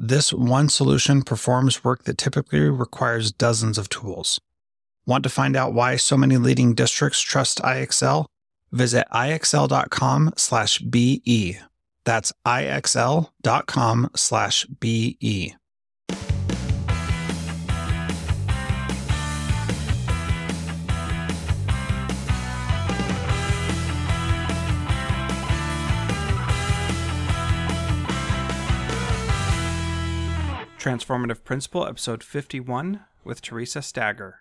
This one solution performs work that typically requires dozens of tools. Want to find out why so many leading districts trust IXL? Visit ixl.com/be. That's ixl.com/be. Transformative Principal, Episode 51, with Theresa Stager.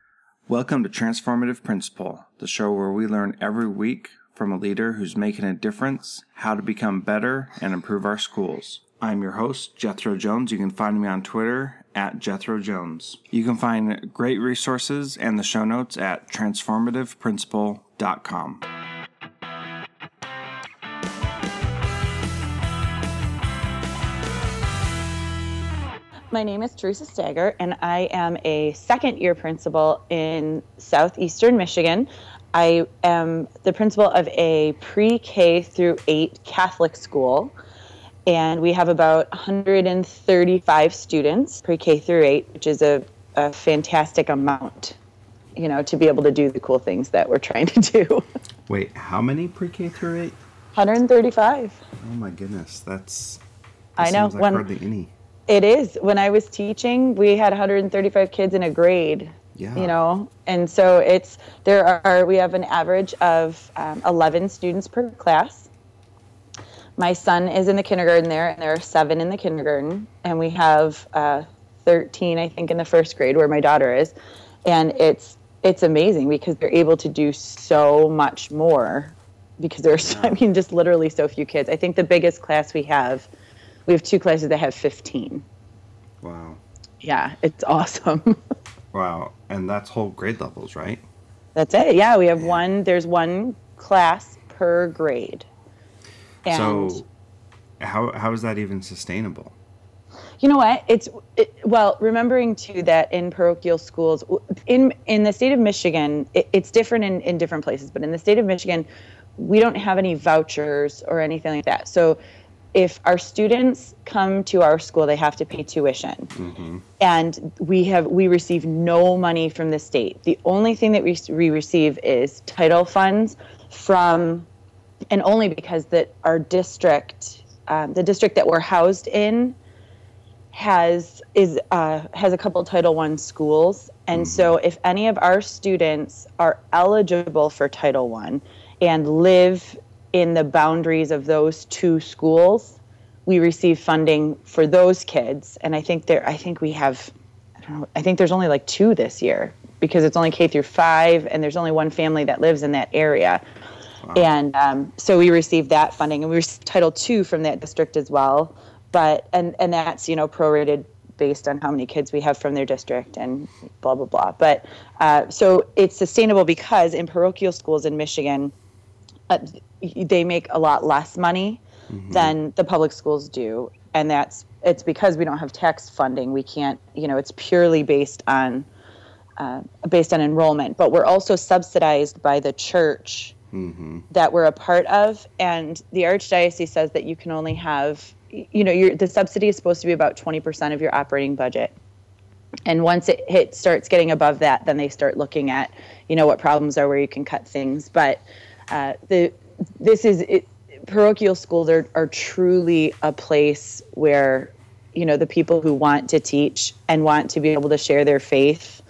Welcome to Transformative Principal, the show where we learn every week from a leader who's making a difference, how to become better, and improve our schools. I'm your host, Jethro Jones. You can find me on Twitter at Jethro Jones. You can find great resources and the show notes at transformativeprincipal.com. My name is Theresa Stager, and I am a second year principal in southeastern Michigan. I am the principal of a pre K through 8 Catholic school, and we have about 135 students pre K through 8, which is a, a fantastic amount, you know, to be able to do the cool things that we're trying to do. Wait, how many pre K through 8? 135. Oh my goodness, that's. I know. Like when, hardly any. It is. When I was teaching, we had 135 kids in a grade. Yeah. You know, and so it's there are we have an average of um, 11 students per class. My son is in the kindergarten there, and there are seven in the kindergarten, and we have uh, 13, I think, in the first grade where my daughter is, and it's it's amazing because they're able to do so much more because there's I mean just literally so few kids. I think the biggest class we have we have two classes that have 15. Wow. Yeah, it's awesome. wow. And that's whole grade levels, right? That's it. Yeah, we have yeah. one, there's one class per grade. And so, how, how is that even sustainable? You know what? It's it, well, remembering too that in parochial schools in in the state of Michigan, it, it's different in, in different places, but in the state of Michigan, we don't have any vouchers or anything like that. So if our students come to our school, they have to pay tuition, mm-hmm. and we have we receive no money from the state. The only thing that we, we receive is title funds from, and only because that our district, um, the district that we're housed in, has is uh, has a couple Title One schools, and mm-hmm. so if any of our students are eligible for Title One and live in the boundaries of those two schools, we receive funding for those kids. And I think there, I think we have, I don't know, I think there's only like two this year because it's only K through five, and there's only one family that lives in that area. Wow. And um, so we received that funding, and we received Title II from that district as well. But and and that's you know prorated based on how many kids we have from their district and blah blah blah. But uh, so it's sustainable because in parochial schools in Michigan, uh, they make a lot less money mm-hmm. than the public schools do, and that's it's because we don't have tax funding. We can't, you know, it's purely based on uh, based on enrollment. But we're also subsidized by the church mm-hmm. that we're a part of, and the archdiocese says that you can only have, you know, the subsidy is supposed to be about twenty percent of your operating budget. And once it hit, starts getting above that, then they start looking at, you know, what problems are where you can cut things. But uh, the this is it, parochial schools are, are truly a place where you know the people who want to teach and want to be able to share their faith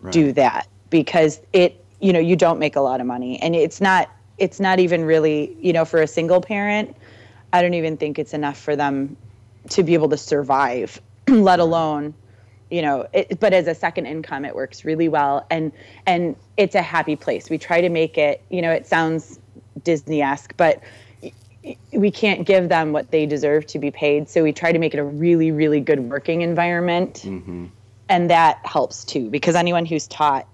right. do that because it you know you don't make a lot of money. And it's not it's not even really you know for a single parent i don't even think it's enough for them to be able to survive let alone you know it, but as a second income it works really well. And and it's a happy place. We try to make it you know it sounds disney-esque but we can't give them what they deserve to be paid. So we try to make it a really, really good working environment. Mm-hmm. And that helps too, because anyone who's taught,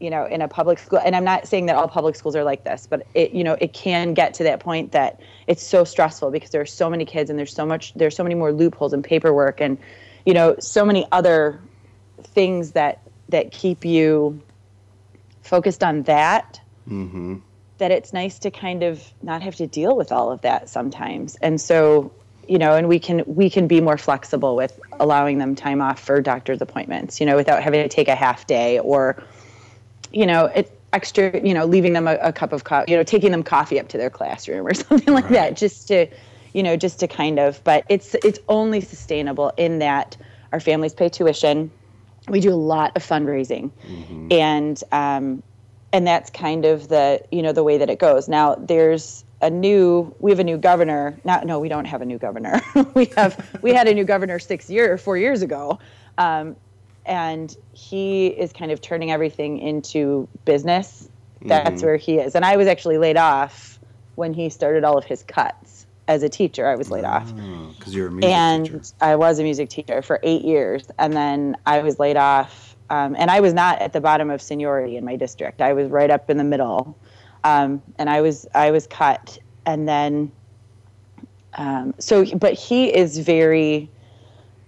you know, in a public school, and I'm not saying that all public schools are like this, but it, you know, it can get to that point that it's so stressful because there are so many kids and there's so much, there's so many more loopholes and paperwork and, you know, so many other things that, that keep you focused on that. Mm-hmm. That it's nice to kind of not have to deal with all of that sometimes. And so, you know, and we can we can be more flexible with allowing them time off for doctor's appointments, you know, without having to take a half day or, you know, it extra, you know, leaving them a, a cup of coffee, you know, taking them coffee up to their classroom or something like Right. that, just to, you know, just to kind of. But it's it's only sustainable in that our families pay tuition. We do a lot of fundraising, and um, and that's kind of the you know the way that it goes. Now there's a new we have a new governor. Not no, we don't have a new governor. we have we had a new governor six year four years ago. Um, and he is kind of turning everything into business. That's where he is. And I was actually laid off when he started all of his cuts as a teacher. I was laid off Because you're a music and teacher. I was a music teacher for eight years, and then I was laid off. Um, and I was not at the bottom of seniority in my district. I was right up in the middle, um, and I was I was cut. And then, um, so but he is very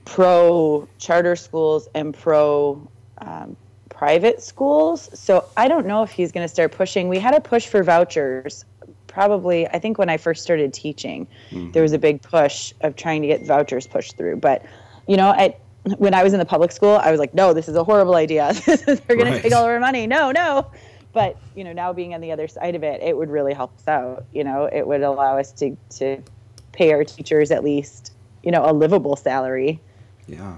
pro charter schools and pro um, private schools. So I don't know if he's going to start pushing. We had a push for vouchers probably, I think when I first started teaching, there was a big push of trying to get vouchers pushed through. But, you know, I, when I was in the public school, I was like, no, this is a horrible idea. They're going Right. to take all of our money. No, no. But, you know, now being on the other side of it, it would really help us out. You know, it would allow us to, to pay our teachers at least, you know, a livable salary Yeah.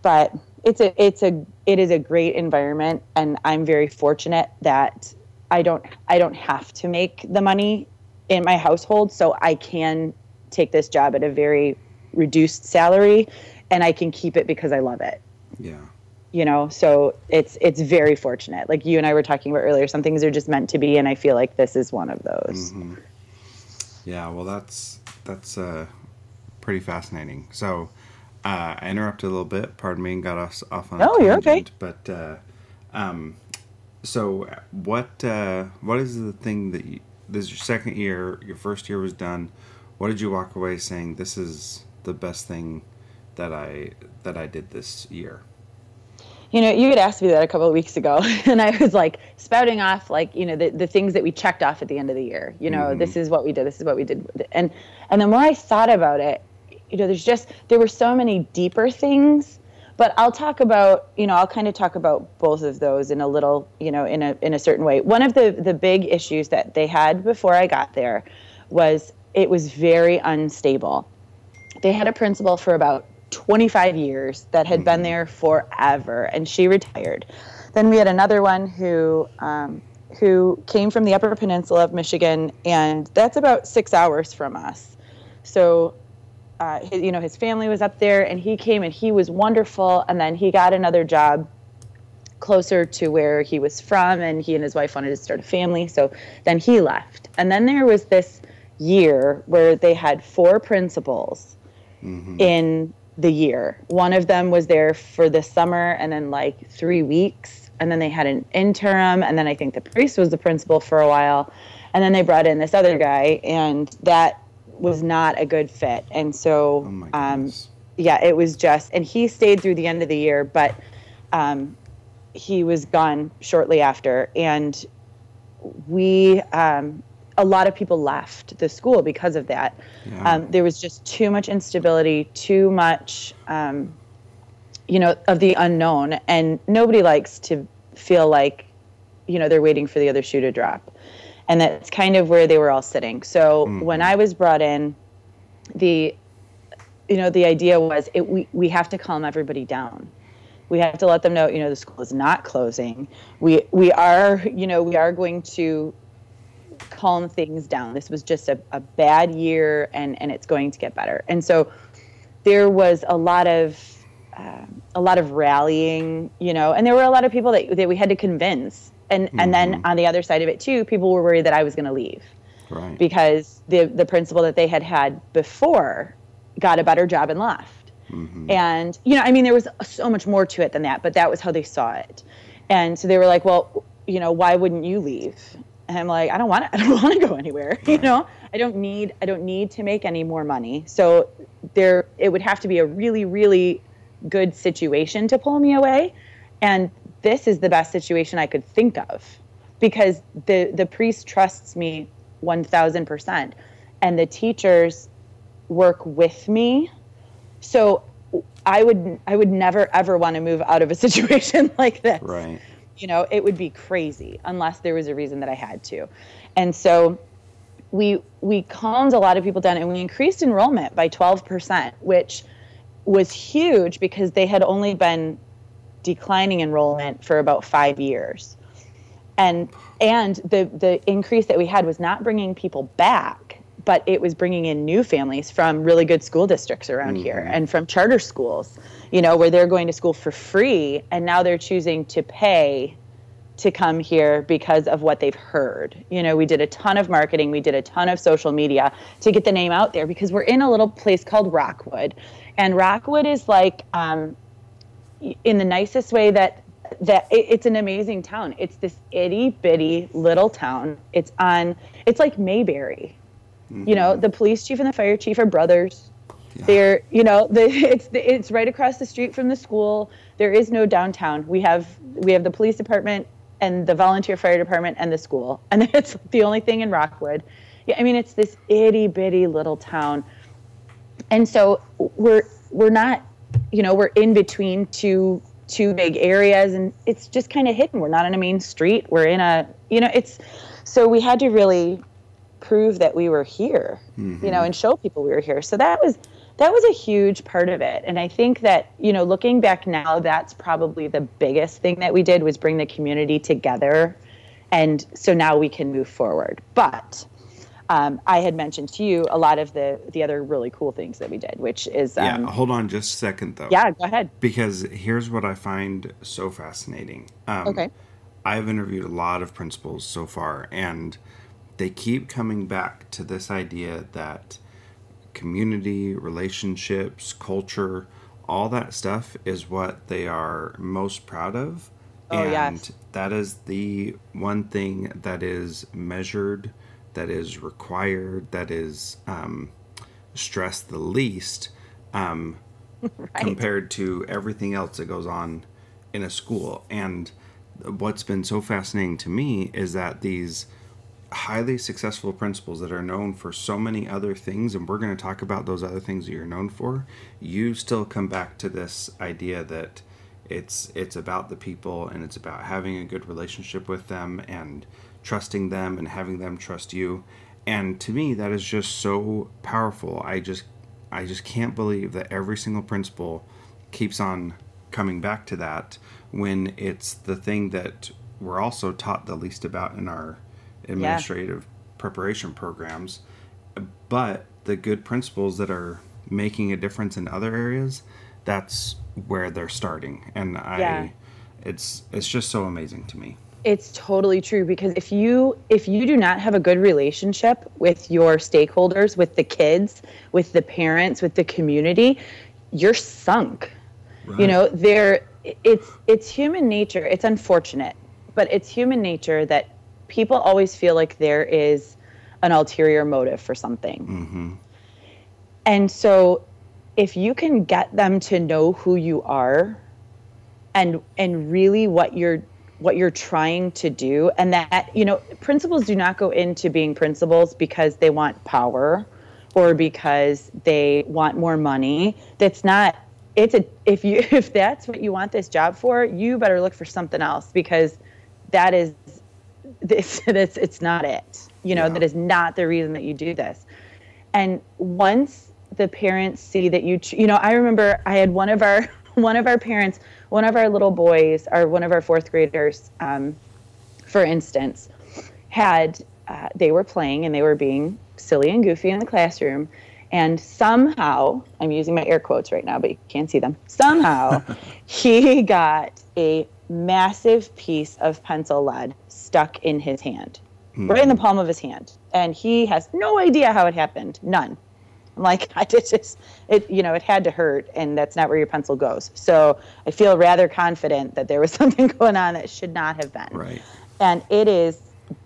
but it's a it's a it is a great environment and i'm very fortunate that i don't i don't have to make the money in my household so i can take this job at a very reduced salary and i can keep it because i love it Yeah. you know so it's it's very fortunate like you and i were talking about earlier some things are just meant to be and i feel like this is one of those Yeah, well, that's that's uh, pretty fascinating. So, uh, I interrupted a little bit. Pardon me, and got us off on. a No, you're okay. But, uh, um, so what uh, what is the thing that you, this is your second year? Your first year was done. What did you walk away saying? This is the best thing that I that I did this year. You know, you had asked me that a couple of weeks ago, and I was like spouting off like you know the, the things that we checked off at the end of the year. You know, mm-hmm. this is what we did. This is what we did. And and the more I thought about it, you know, there's just there were so many deeper things. But I'll talk about you know I'll kind of talk about both of those in a little you know in a in a certain way. One of the the big issues that they had before I got there was it was very unstable they had a principal for about 25 years that had been there forever, and she retired. Then we had another one who um, who came from the Upper Peninsula of Michigan, and that's about six hours from us. So, uh, his, you know, his family was up there, and he came, and he was wonderful. And then he got another job closer to where he was from, and he and his wife wanted to start a family. So then he left, and then there was this year where they had four principals in the year. One of them was there for the summer and then like three weeks. And then they had an interim. And then I think the priest was the principal for a while. And then they brought in this other guy, and that was not a good fit. And so, Oh um, yeah, it was just, and he stayed through the end of the year, but um, he was gone shortly after. And we, um, a lot of people left the school because of that. Yeah. Um, there was just too much instability, too much, um, you know, of the unknown, and nobody likes to feel like, you know, they're waiting for the other shoe to drop, and that's kind of where they were all sitting. So when I was brought in, the, you know, the idea was it, we we have to calm everybody down. We have to let them know, you know, the school is not closing. We we are, you know, we are going to calm things down. This was just a, a bad year and, and it's going to get better. And so there was a lot of um, a lot of rallying, you know, and there were a lot of people that, that we had to convince. And and then on the other side of it too, people were worried that I was going to leave. right. because the the principal that they had had before got a better job and left. Mm-hmm. And you know, I mean, there was so much more to it than that, but that was how they saw it. And so they were like, "Well, you know, why wouldn't you leave?" And I'm like, "I don't want to. I don't want to go anywhere. Right. You know, I don't need. I don't need to make any more money. So there, it would have to be a really, really good situation to pull me away. And this is the best situation I could think of because the the priest trusts me 1000% and the teachers work with me so i would i would never ever want to move out of a situation like this right you know it would be crazy unless there was a reason that i had to. And so we we calmed a lot of people down and we increased enrollment by 12% which was huge because they had only been declining enrollment for about five years. And and the the increase that we had was not bringing people back but it was bringing in new families from really good school districts around mm-hmm. here and from charter schools you know where they're going to school for free and now they're choosing to pay to come here because of what they've heard you know we did a ton of marketing we did a ton of social media to get the name out there because we're in a little place called rockwood and rockwood is like um, in the nicest way that that it, it's an amazing town. It's this itty bitty little town. It's on. It's like Mayberry. Mm-hmm. You know, the police chief and the fire chief are brothers. Yeah. They're, you know, the, it's the, it's right across the street from the school. There is no downtown. We have we have the police department and the volunteer fire department and the school, and it's the only thing in Rockwood. Yeah, I mean, it's this itty bitty little town, and so we're we're not, you know, we're in between two two big areas and it's just kind of hidden we're not on a main street we're in a you know it's so we had to really prove that we were here mm-hmm. you know and show people we were here so that was that was a huge part of it and i think that you know looking back now that's probably the biggest thing that we did was bring the community together and so now we can move forward but um, I had mentioned to you a lot of the the other really cool things that we did, which is um, yeah. Hold on, just a second though. Yeah, go ahead. Because here's what I find so fascinating. Um, okay. I've interviewed a lot of principals so far, and they keep coming back to this idea that community, relationships, culture, all that stuff is what they are most proud of. Oh, and yes. that is the one thing that is measured that is required, that is um, stressed the least um, right. compared to everything else that goes on in a school. And what's been so fascinating to me is that these highly successful principals that are known for so many other things, and we're going to talk about those other things that you're known for, you still come back to this idea that it's it's about the people and it's about having a good relationship with them and trusting them and having them trust you. And to me, that is just so powerful. I just, I just can't believe that every single principal keeps on coming back to that when it's the thing that we're also taught the least about in our administrative yeah. preparation programs. But the good principals that are making a difference in other areas, that's where they're starting. And I, yeah. it's it's just so amazing to me. It's totally true because if you if you do not have a good relationship with your stakeholders, with the kids, with the parents, with the community, you're sunk. Right. You know, there it's it's human nature. It's unfortunate, but it's human nature that people always feel like there is an ulterior motive for something. Mm-hmm. And so if you can get them to know who you are and and really what you're what you're trying to do and that you know principals do not go into being principals because they want power or because they want more money that's not it's a if you if that's what you want this job for you better look for something else because that is this that's it's not it you know yeah. that is not the reason that you do this and once the parents see that you you know i remember i had one of our one of our parents one of our little boys, or one of our fourth graders, um, for instance, had uh, they were playing and they were being silly and goofy in the classroom, and somehow I'm using my air quotes right now, but you can't see them. Somehow, he got a massive piece of pencil lead stuck in his hand. right in the palm of his hand, and he has no idea how it happened. None. I'm like, I did just it, you know, it had to hurt, and that's not where your pencil goes. So I feel rather confident that there was something going on that should not have been. Right. And it is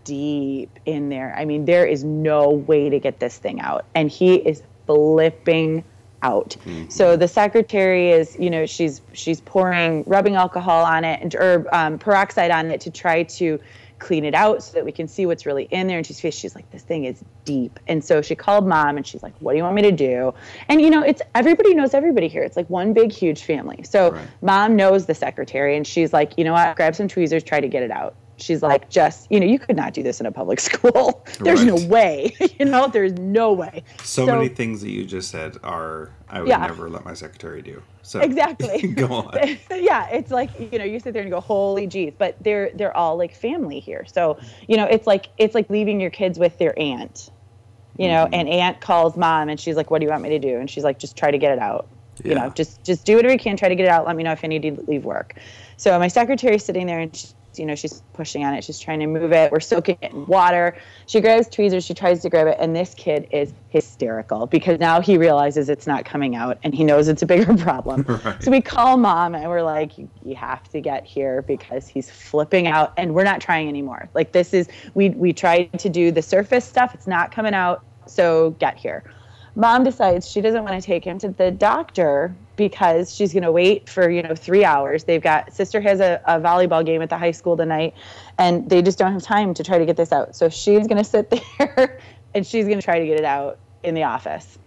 deep in there. I mean, there is no way to get this thing out, and he is flipping out. Mm-hmm. So the secretary is, you know, she's she's pouring rubbing alcohol on it and or um, peroxide on it to try to clean it out so that we can see what's really in there. And she's she's like, this thing is deep. And so she called mom and she's like, what do you want me to do? And you know, it's everybody knows everybody here. It's like one big huge family. So right. mom knows the secretary and she's like, you know what, grab some tweezers, try to get it out she's like just you know you could not do this in a public school. There's right. no way you know there's no way. So, so, many things that you just said are i would yeah. never let my secretary do. So exactly. go on. Yeah it's like you know you sit there and go holy jeez but they're they're all like family here. So you know it's like it's like leaving your kids with their aunt you know mm-hmm. and aunt calls mom and she's like what do you want me to do? And she's like just try to get it out. Yeah. you know just just do whatever you can try to get it out. Let me know if i need to leave work. So my secretary's sitting there and she, you know, she's pushing on it. She's trying to move it. We're soaking it in water. She grabs tweezers. She tries to grab it. And this kid is hysterical because now he realizes it's not coming out and he knows it's a bigger problem. Right. So we call mom and we're like, you have to get here because he's flipping out and we're not trying anymore. Like this is, we, we tried to do the surface stuff. It's not coming out. So get here mom decides she doesn't want to take him to the doctor because she's going to wait for you know three hours they've got sister has a, a, volleyball game at the high school tonight and they just don't have time to try to get this out so she's going to sit there and she's going to try to get it out in the office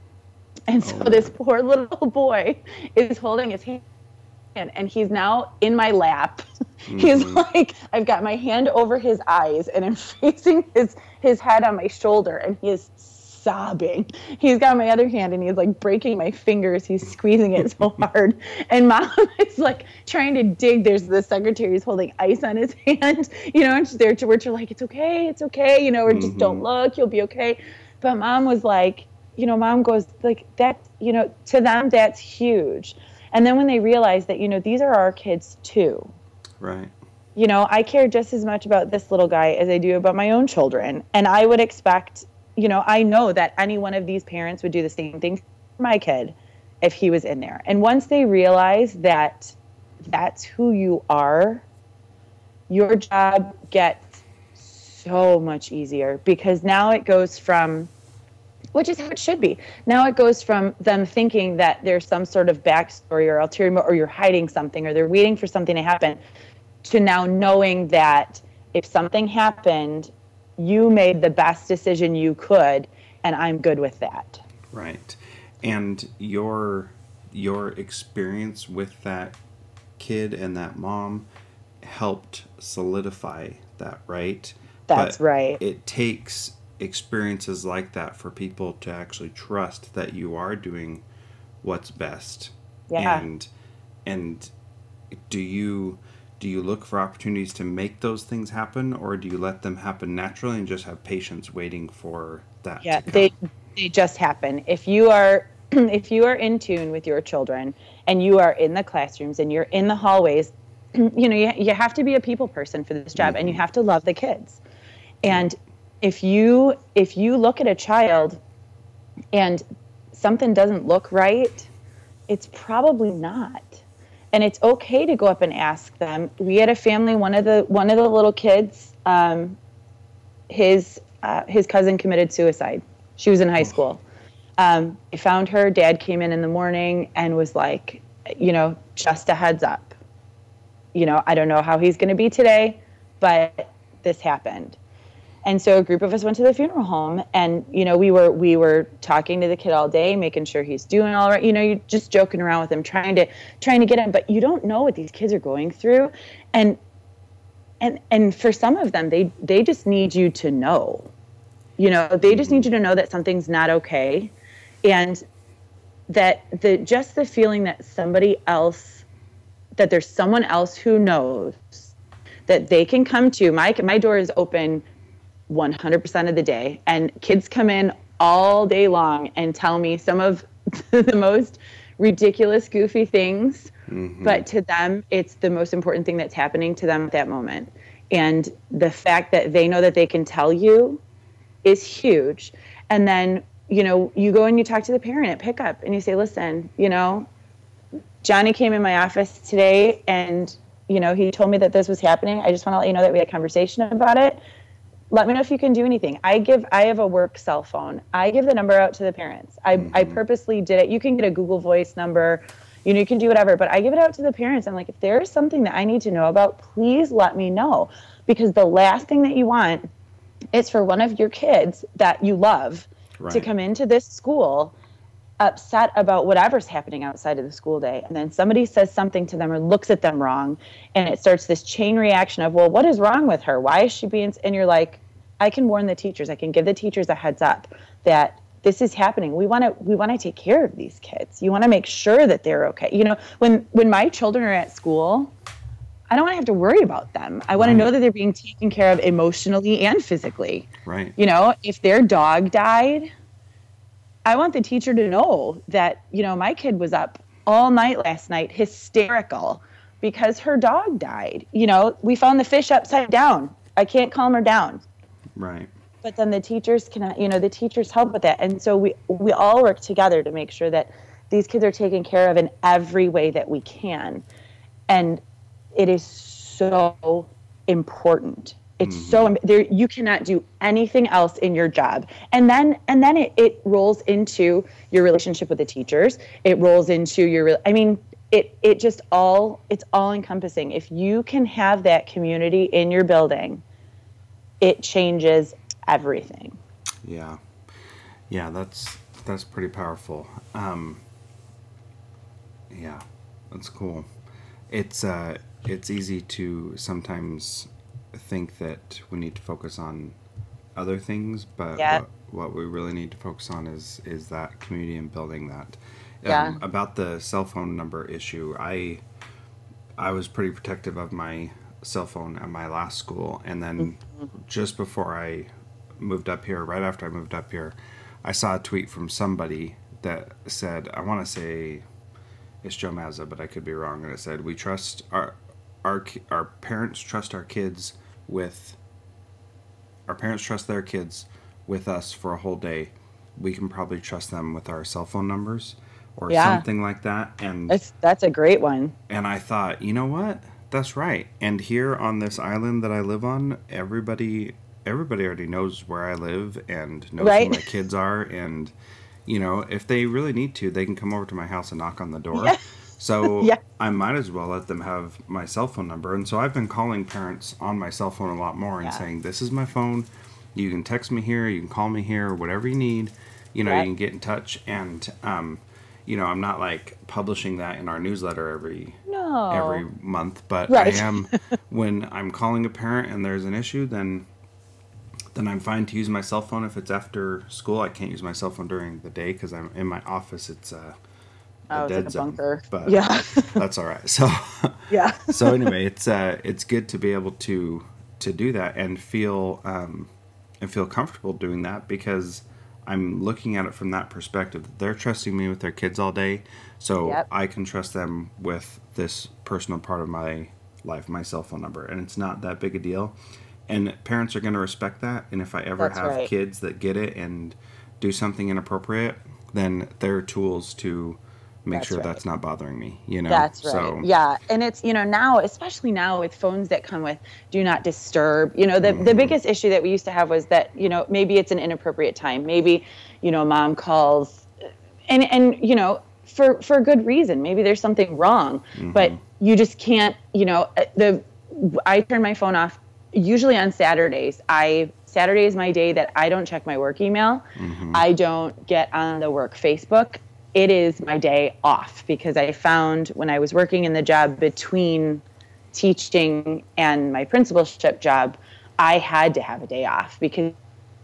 and so oh. this poor little boy is holding his hand and he's now in my lap mm-hmm. he's like i've got my hand over his eyes and i'm facing his his head on my shoulder and he is sobbing. He's got my other hand and he's like breaking my fingers. He's squeezing it so hard. And mom is like trying to dig. There's the secretary is holding ice on his hand, you know, and she's there to where she's like, it's okay, it's okay, you know, or just mm-hmm. don't look, you'll be okay. But mom was like, you know, mom goes like that, you know, to them that's huge. And then when they realize that, you know, these are our kids too. Right you know, I care just as much about this little guy as I do about my own children. And I would expect you know, I know that any one of these parents would do the same thing for my kid if he was in there. And once they realize that that's who you are, your job gets so much easier because now it goes from which is how it should be. Now it goes from them thinking that there's some sort of backstory or ulterior or you're hiding something or they're waiting for something to happen to now knowing that if something happened you made the best decision you could and i'm good with that. Right. And your your experience with that kid and that mom helped solidify that right? That's but right. it takes experiences like that for people to actually trust that you are doing what's best. Yeah. And and do you do you look for opportunities to make those things happen or do you let them happen naturally and just have patience waiting for that yeah they they just happen if you are if you are in tune with your children and you are in the classrooms and you're in the hallways you know you, you have to be a people person for this job mm-hmm. and you mm-hmm. have to love the kids and if you if you look at a child and something doesn't look right it's probably not and it's okay to go up and ask them. We had a family. One of the one of the little kids, um, his uh, his cousin committed suicide. She was in high school. Um, I found her. Dad came in in the morning and was like, you know, just a heads up. You know, I don't know how he's going to be today, but this happened and so a group of us went to the funeral home and you know we were we were talking to the kid all day making sure he's doing all right you know you're just joking around with him trying to trying to get him but you don't know what these kids are going through. And and and for some of them they they just need you to know. You know they just need you to know that something's not okay and that the just the feeling that somebody else that there's someone else who knows that they can come to my my door is open 100% of the day. And kids come in all day long and tell me some of the most ridiculous, goofy things. Mm-hmm. But to them, it's the most important thing that's happening to them at that moment. And the fact that they know that they can tell you is huge. And then, you know, you go and you talk to the parent at pickup and you say, listen, you know, Johnny came in my office today and, you know, he told me that this was happening. I just want to let you know that we had a conversation about it. Let me know if you can do anything. I give I have a work cell phone. I give the number out to the parents. I, mm-hmm. I purposely did it. You can get a Google Voice number you know you can do whatever but i give it out to the parents i'm like if there's something that i need to know about please let me know because the last thing that you want is for one of your kids that you love right. to come into this school upset about whatever's happening outside of the school day and then somebody says something to them or looks at them wrong and it starts this chain reaction of well what is wrong with her why is she being and you're like i can warn the teachers i can give the teachers a heads up that this is happening we want to we want to take care of these kids you want to make sure that they're okay you know when when my children are at school I don't want to have to worry about them. I want right. to know that they're being taken care of emotionally and physically. Right. You know, if their dog died, I want the teacher to know that, you know, my kid was up all night last night, hysterical because her dog died. You know, we found the fish upside down. I can't calm her down. Right. But then the teachers can, you know, the teachers help with that. And so we we all work together to make sure that these kids are taken care of in every way that we can. And it is so important it's mm-hmm. so there you cannot do anything else in your job. And then and then it, it rolls into your relationship with the teachers. It rolls into your i mean it it just all it's all encompassing. If you can have that community in your building it changes everything. Yeah. Yeah that's that's pretty powerful. Um yeah that's cool. It's uh it's easy to sometimes think that we need to focus on other things, but yeah. what, what, we really need to focus on is is that community and building that. Yeah. Um, about the cell phone number issue, I I was pretty protective of my cell phone at my last school, and then mm-hmm. just before I moved up here, right after I moved up here, I saw a tweet from somebody that said, I want to say it's Joe Mazza, but I could be wrong, and it said, "We trust our our our parents trust our kids with our parents trust their kids with us for a whole day we can probably trust them with our cell phone numbers or yeah. something like that and that's that's a great one and i thought you know what that's right and here on this island that i live on everybody everybody already knows where i live and knows right? who my kids are and you know if they really need to they can come over to my house and knock on the door yeah. So yeah. I might as well let them have my cell phone number. And so I've been calling parents on my cell phone a lot more and yeah. saying, This is my phone. You can text me here, you can call me here, whatever you need. You know, you can get in touch. And, um, you know, I'm not like publishing that in our newsletter every no. every month, but right. I am when I'm calling a parent and there's an issue, then then I'm fine to use my cell phone if it's after school. I can't use my cell phone during the day because I'm in my office. It's uh, Oh, dead like zone, bunker. But yeah, that's all right. So yeah. so anyway, it's uh, it's good to be able to to do that and feel um, and feel comfortable doing that because I'm looking at it from that perspective. They're trusting me with their kids all day, so yep. I can trust them with this personal part of my life, my cell phone number, and it's not that big a deal. And parents are going to respect that. And if I ever That's have right. kids that get it and do something inappropriate, then they're tools to make that's sure right. that's not bothering me you know that's right so. yeah and it's you know now especially now with phones that come with do not disturb you know the, mm-hmm. the biggest issue that we used to have was that you know maybe it's an inappropriate time maybe you know mom calls and and you know for for a good reason maybe there's something wrong mm-hmm. but you just can't you know uh, the i turn my phone off usually on saturdays i saturday is my day that i don't check my work email mm-hmm. i don't get on the work facebook it is my day off because I found when I was working in the job between teaching and my principalship job, I had to have a day off because it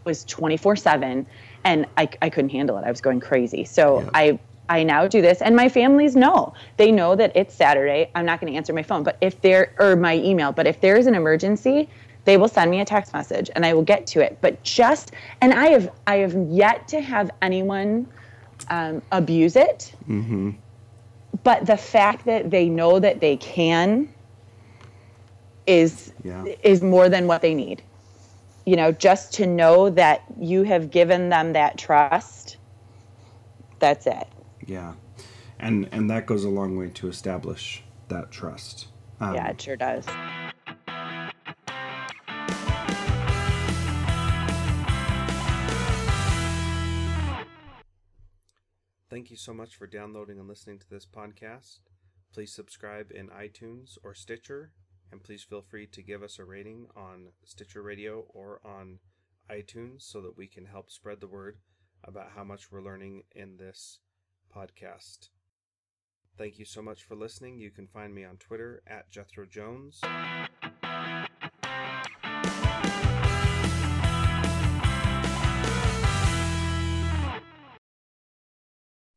was 24 7 and I, I couldn't handle it. I was going crazy. So yeah. I I now do this, and my families know. They know that it's Saturday. I'm not going to answer my phone, but if there or my email, but if there is an emergency, they will send me a text message, and I will get to it. But just and I have I have yet to have anyone um, abuse it. Mm-hmm. But the fact that they know that they can is Yeah. is more than what they need. You know, just to know that you have given them that trust. That's it. Yeah. And and that goes a long way to establish that trust. Um, yeah, it sure does. Thank you so much for downloading and listening to this podcast. Please subscribe in iTunes or Stitcher, and please feel free to give us a rating on Stitcher Radio or on iTunes so that we can help spread the word about how much we're learning in this podcast. Thank you so much for listening. You can find me on Twitter at Jethro Jones.